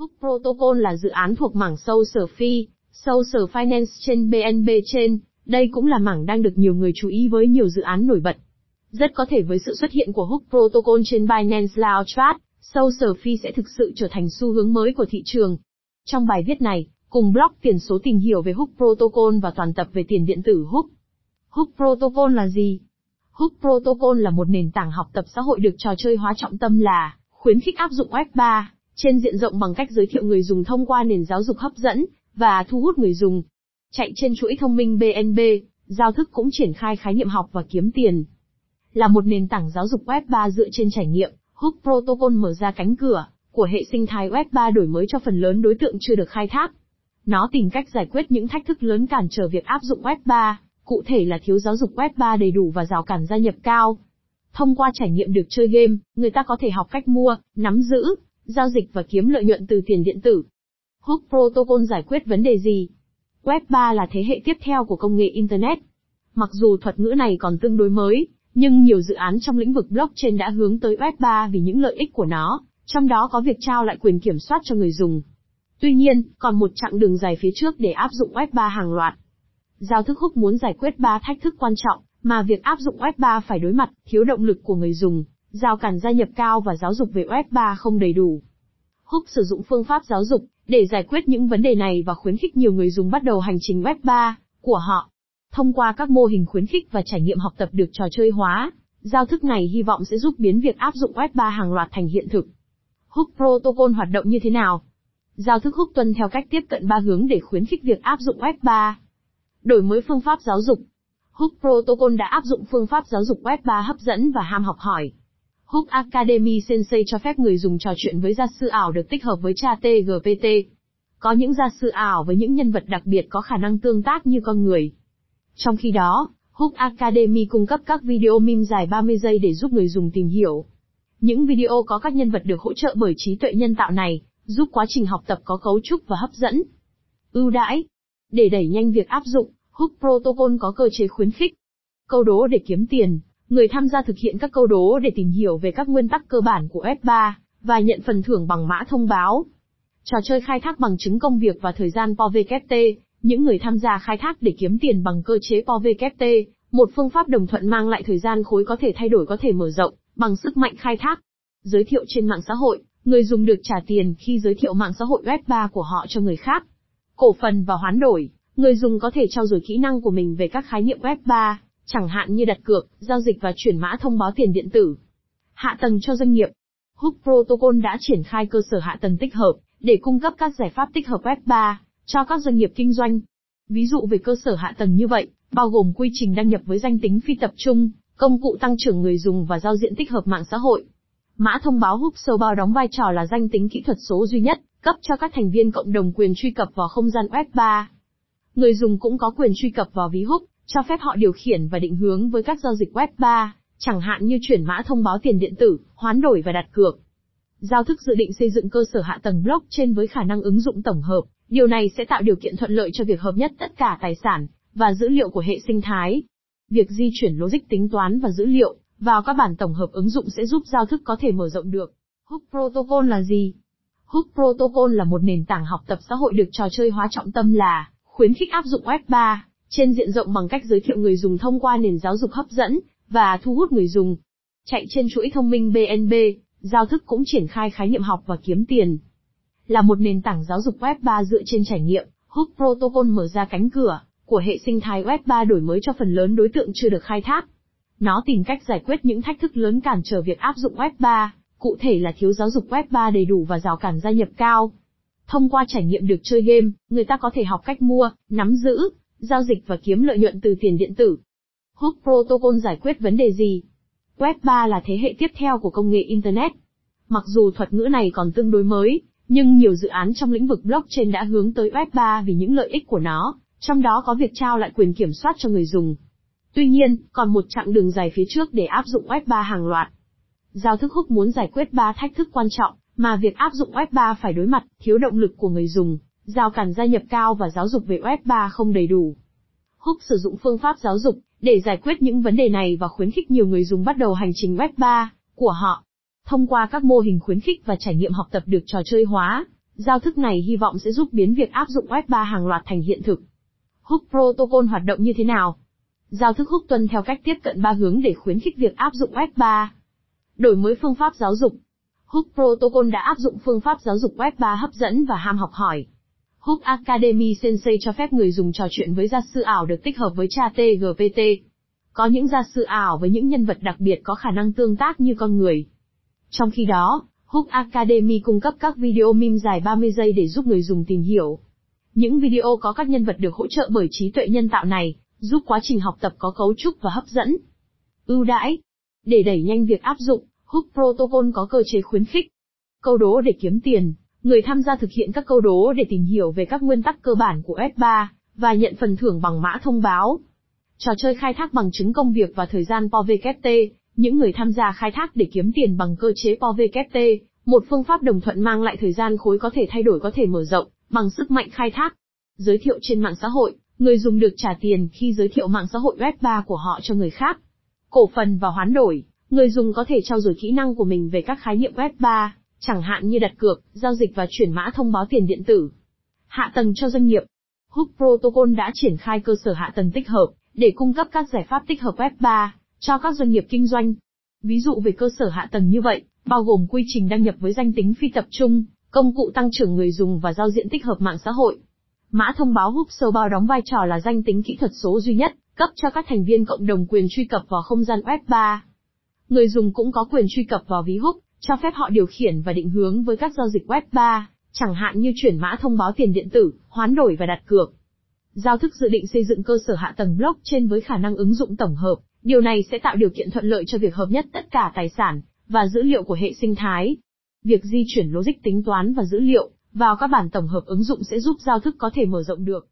Hook Protocol là dự án thuộc mảng Social sâu Social Finance trên BNB trên, đây cũng là mảng đang được nhiều người chú ý với nhiều dự án nổi bật. Rất có thể với sự xuất hiện của Hook Protocol trên Binance Launchpad, Social phi sẽ thực sự trở thành xu hướng mới của thị trường. Trong bài viết này, cùng blog tiền số tìm hiểu về Hook Protocol và toàn tập về tiền điện tử Hook. Hook Protocol là gì? Hook Protocol là một nền tảng học tập xã hội được trò chơi hóa trọng tâm là khuyến khích áp dụng Web3 trên diện rộng bằng cách giới thiệu người dùng thông qua nền giáo dục hấp dẫn và thu hút người dùng. Chạy trên chuỗi thông minh BNB, giao thức cũng triển khai khái niệm học và kiếm tiền. Là một nền tảng giáo dục Web3 dựa trên trải nghiệm, Hook Protocol mở ra cánh cửa của hệ sinh thái Web3 đổi mới cho phần lớn đối tượng chưa được khai thác. Nó tìm cách giải quyết những thách thức lớn cản trở việc áp dụng Web3, cụ thể là thiếu giáo dục Web3 đầy đủ và rào cản gia nhập cao. Thông qua trải nghiệm được chơi game, người ta có thể học cách mua, nắm giữ, giao dịch và kiếm lợi nhuận từ tiền điện tử. Hook Protocol giải quyết vấn đề gì? Web 3 là thế hệ tiếp theo của công nghệ Internet. Mặc dù thuật ngữ này còn tương đối mới, nhưng nhiều dự án trong lĩnh vực blockchain đã hướng tới Web 3 vì những lợi ích của nó, trong đó có việc trao lại quyền kiểm soát cho người dùng. Tuy nhiên, còn một chặng đường dài phía trước để áp dụng Web 3 hàng loạt. Giao thức Hook muốn giải quyết ba thách thức quan trọng mà việc áp dụng Web 3 phải đối mặt, thiếu động lực của người dùng, Giao cản gia nhập cao và giáo dục về Web3 không đầy đủ. Húc sử dụng phương pháp giáo dục để giải quyết những vấn đề này và khuyến khích nhiều người dùng bắt đầu hành trình Web3 của họ. Thông qua các mô hình khuyến khích và trải nghiệm học tập được trò chơi hóa, giao thức này hy vọng sẽ giúp biến việc áp dụng Web3 hàng loạt thành hiện thực. Hook Protocol hoạt động như thế nào? Giao thức Hook tuân theo cách tiếp cận ba hướng để khuyến khích việc áp dụng Web3. Đổi mới phương pháp giáo dục. Hook Protocol đã áp dụng phương pháp giáo dục Web3 hấp dẫn và ham học hỏi. Hook Academy Sensei cho phép người dùng trò chuyện với gia sư ảo được tích hợp với cha TGPT. Có những gia sư ảo với những nhân vật đặc biệt có khả năng tương tác như con người. Trong khi đó, Hook Academy cung cấp các video meme dài 30 giây để giúp người dùng tìm hiểu. Những video có các nhân vật được hỗ trợ bởi trí tuệ nhân tạo này, giúp quá trình học tập có cấu trúc và hấp dẫn. Ưu đãi. Để đẩy nhanh việc áp dụng, Hook Protocol có cơ chế khuyến khích. Câu đố để kiếm tiền. Người tham gia thực hiện các câu đố để tìm hiểu về các nguyên tắc cơ bản của F3, và nhận phần thưởng bằng mã thông báo. Trò chơi khai thác bằng chứng công việc và thời gian POVKT, những người tham gia khai thác để kiếm tiền bằng cơ chế POVKT, một phương pháp đồng thuận mang lại thời gian khối có thể thay đổi có thể mở rộng, bằng sức mạnh khai thác. Giới thiệu trên mạng xã hội, người dùng được trả tiền khi giới thiệu mạng xã hội Web3 của họ cho người khác. Cổ phần và hoán đổi, người dùng có thể trao dồi kỹ năng của mình về các khái niệm Web3, chẳng hạn như đặt cược, giao dịch và chuyển mã thông báo tiền điện tử. Hạ tầng cho doanh nghiệp. Hook Protocol đã triển khai cơ sở hạ tầng tích hợp để cung cấp các giải pháp tích hợp Web3 cho các doanh nghiệp kinh doanh. Ví dụ về cơ sở hạ tầng như vậy, bao gồm quy trình đăng nhập với danh tính phi tập trung, công cụ tăng trưởng người dùng và giao diện tích hợp mạng xã hội. Mã thông báo Hook sâu bao đóng vai trò là danh tính kỹ thuật số duy nhất, cấp cho các thành viên cộng đồng quyền truy cập vào không gian Web3. Người dùng cũng có quyền truy cập vào ví Hook, cho phép họ điều khiển và định hướng với các giao dịch web 3, chẳng hạn như chuyển mã thông báo tiền điện tử, hoán đổi và đặt cược. Giao thức dự định xây dựng cơ sở hạ tầng blockchain với khả năng ứng dụng tổng hợp, điều này sẽ tạo điều kiện thuận lợi cho việc hợp nhất tất cả tài sản và dữ liệu của hệ sinh thái. Việc di chuyển logic tính toán và dữ liệu vào các bản tổng hợp ứng dụng sẽ giúp giao thức có thể mở rộng được. Hook Protocol là gì? Hook Protocol là một nền tảng học tập xã hội được trò chơi hóa trọng tâm là khuyến khích áp dụng Web 3 trên diện rộng bằng cách giới thiệu người dùng thông qua nền giáo dục hấp dẫn và thu hút người dùng. Chạy trên chuỗi thông minh BNB, giao thức cũng triển khai khái niệm học và kiếm tiền. Là một nền tảng giáo dục Web 3 dựa trên trải nghiệm, Hook Protocol mở ra cánh cửa của hệ sinh thái Web 3 đổi mới cho phần lớn đối tượng chưa được khai thác. Nó tìm cách giải quyết những thách thức lớn cản trở việc áp dụng Web 3, cụ thể là thiếu giáo dục Web 3 đầy đủ và rào cản gia nhập cao. Thông qua trải nghiệm được chơi game, người ta có thể học cách mua, nắm giữ, giao dịch và kiếm lợi nhuận từ tiền điện tử. Hook Protocol giải quyết vấn đề gì? Web 3 là thế hệ tiếp theo của công nghệ Internet. Mặc dù thuật ngữ này còn tương đối mới, nhưng nhiều dự án trong lĩnh vực blockchain đã hướng tới Web 3 vì những lợi ích của nó, trong đó có việc trao lại quyền kiểm soát cho người dùng. Tuy nhiên, còn một chặng đường dài phía trước để áp dụng Web 3 hàng loạt. Giao thức Hook muốn giải quyết ba thách thức quan trọng mà việc áp dụng Web 3 phải đối mặt, thiếu động lực của người dùng, Giao cản gia nhập cao và giáo dục về Web3 không đầy đủ. Hook sử dụng phương pháp giáo dục để giải quyết những vấn đề này và khuyến khích nhiều người dùng bắt đầu hành trình Web3 của họ. Thông qua các mô hình khuyến khích và trải nghiệm học tập được trò chơi hóa, Giao thức này hy vọng sẽ giúp biến việc áp dụng Web3 hàng loạt thành hiện thực. Hook Protocol hoạt động như thế nào? Giao thức Hook tuân theo cách tiếp cận ba hướng để khuyến khích việc áp dụng Web3. Đổi mới phương pháp giáo dục. Hook Protocol đã áp dụng phương pháp giáo dục Web3 hấp dẫn và ham học hỏi. Hook Academy Sensei cho phép người dùng trò chuyện với gia sư ảo được tích hợp với cha TGPT. Có những gia sư ảo với những nhân vật đặc biệt có khả năng tương tác như con người. Trong khi đó, Hook Academy cung cấp các video meme dài 30 giây để giúp người dùng tìm hiểu. Những video có các nhân vật được hỗ trợ bởi trí tuệ nhân tạo này, giúp quá trình học tập có cấu trúc và hấp dẫn. Ưu đãi. Để đẩy nhanh việc áp dụng, Hook Protocol có cơ chế khuyến khích. Câu đố để kiếm tiền. Người tham gia thực hiện các câu đố để tìm hiểu về các nguyên tắc cơ bản của F3, và nhận phần thưởng bằng mã thông báo. Trò chơi khai thác bằng chứng công việc và thời gian POVKT, những người tham gia khai thác để kiếm tiền bằng cơ chế POVKT, một phương pháp đồng thuận mang lại thời gian khối có thể thay đổi có thể mở rộng, bằng sức mạnh khai thác. Giới thiệu trên mạng xã hội, người dùng được trả tiền khi giới thiệu mạng xã hội Web3 của họ cho người khác. Cổ phần và hoán đổi, người dùng có thể trao dồi kỹ năng của mình về các khái niệm Web3, chẳng hạn như đặt cược, giao dịch và chuyển mã thông báo tiền điện tử. Hạ tầng cho doanh nghiệp. Hook Protocol đã triển khai cơ sở hạ tầng tích hợp để cung cấp các giải pháp tích hợp Web3 cho các doanh nghiệp kinh doanh. Ví dụ về cơ sở hạ tầng như vậy, bao gồm quy trình đăng nhập với danh tính phi tập trung, công cụ tăng trưởng người dùng và giao diện tích hợp mạng xã hội. Mã thông báo Hook Bao đóng vai trò là danh tính kỹ thuật số duy nhất, cấp cho các thành viên cộng đồng quyền truy cập vào không gian Web3. Người dùng cũng có quyền truy cập vào ví Hook, cho phép họ điều khiển và định hướng với các giao dịch Web3, chẳng hạn như chuyển mã thông báo tiền điện tử, hoán đổi và đặt cược. Giao thức dự định xây dựng cơ sở hạ tầng blockchain với khả năng ứng dụng tổng hợp, điều này sẽ tạo điều kiện thuận lợi cho việc hợp nhất tất cả tài sản và dữ liệu của hệ sinh thái. Việc di chuyển logic tính toán và dữ liệu vào các bản tổng hợp ứng dụng sẽ giúp giao thức có thể mở rộng được.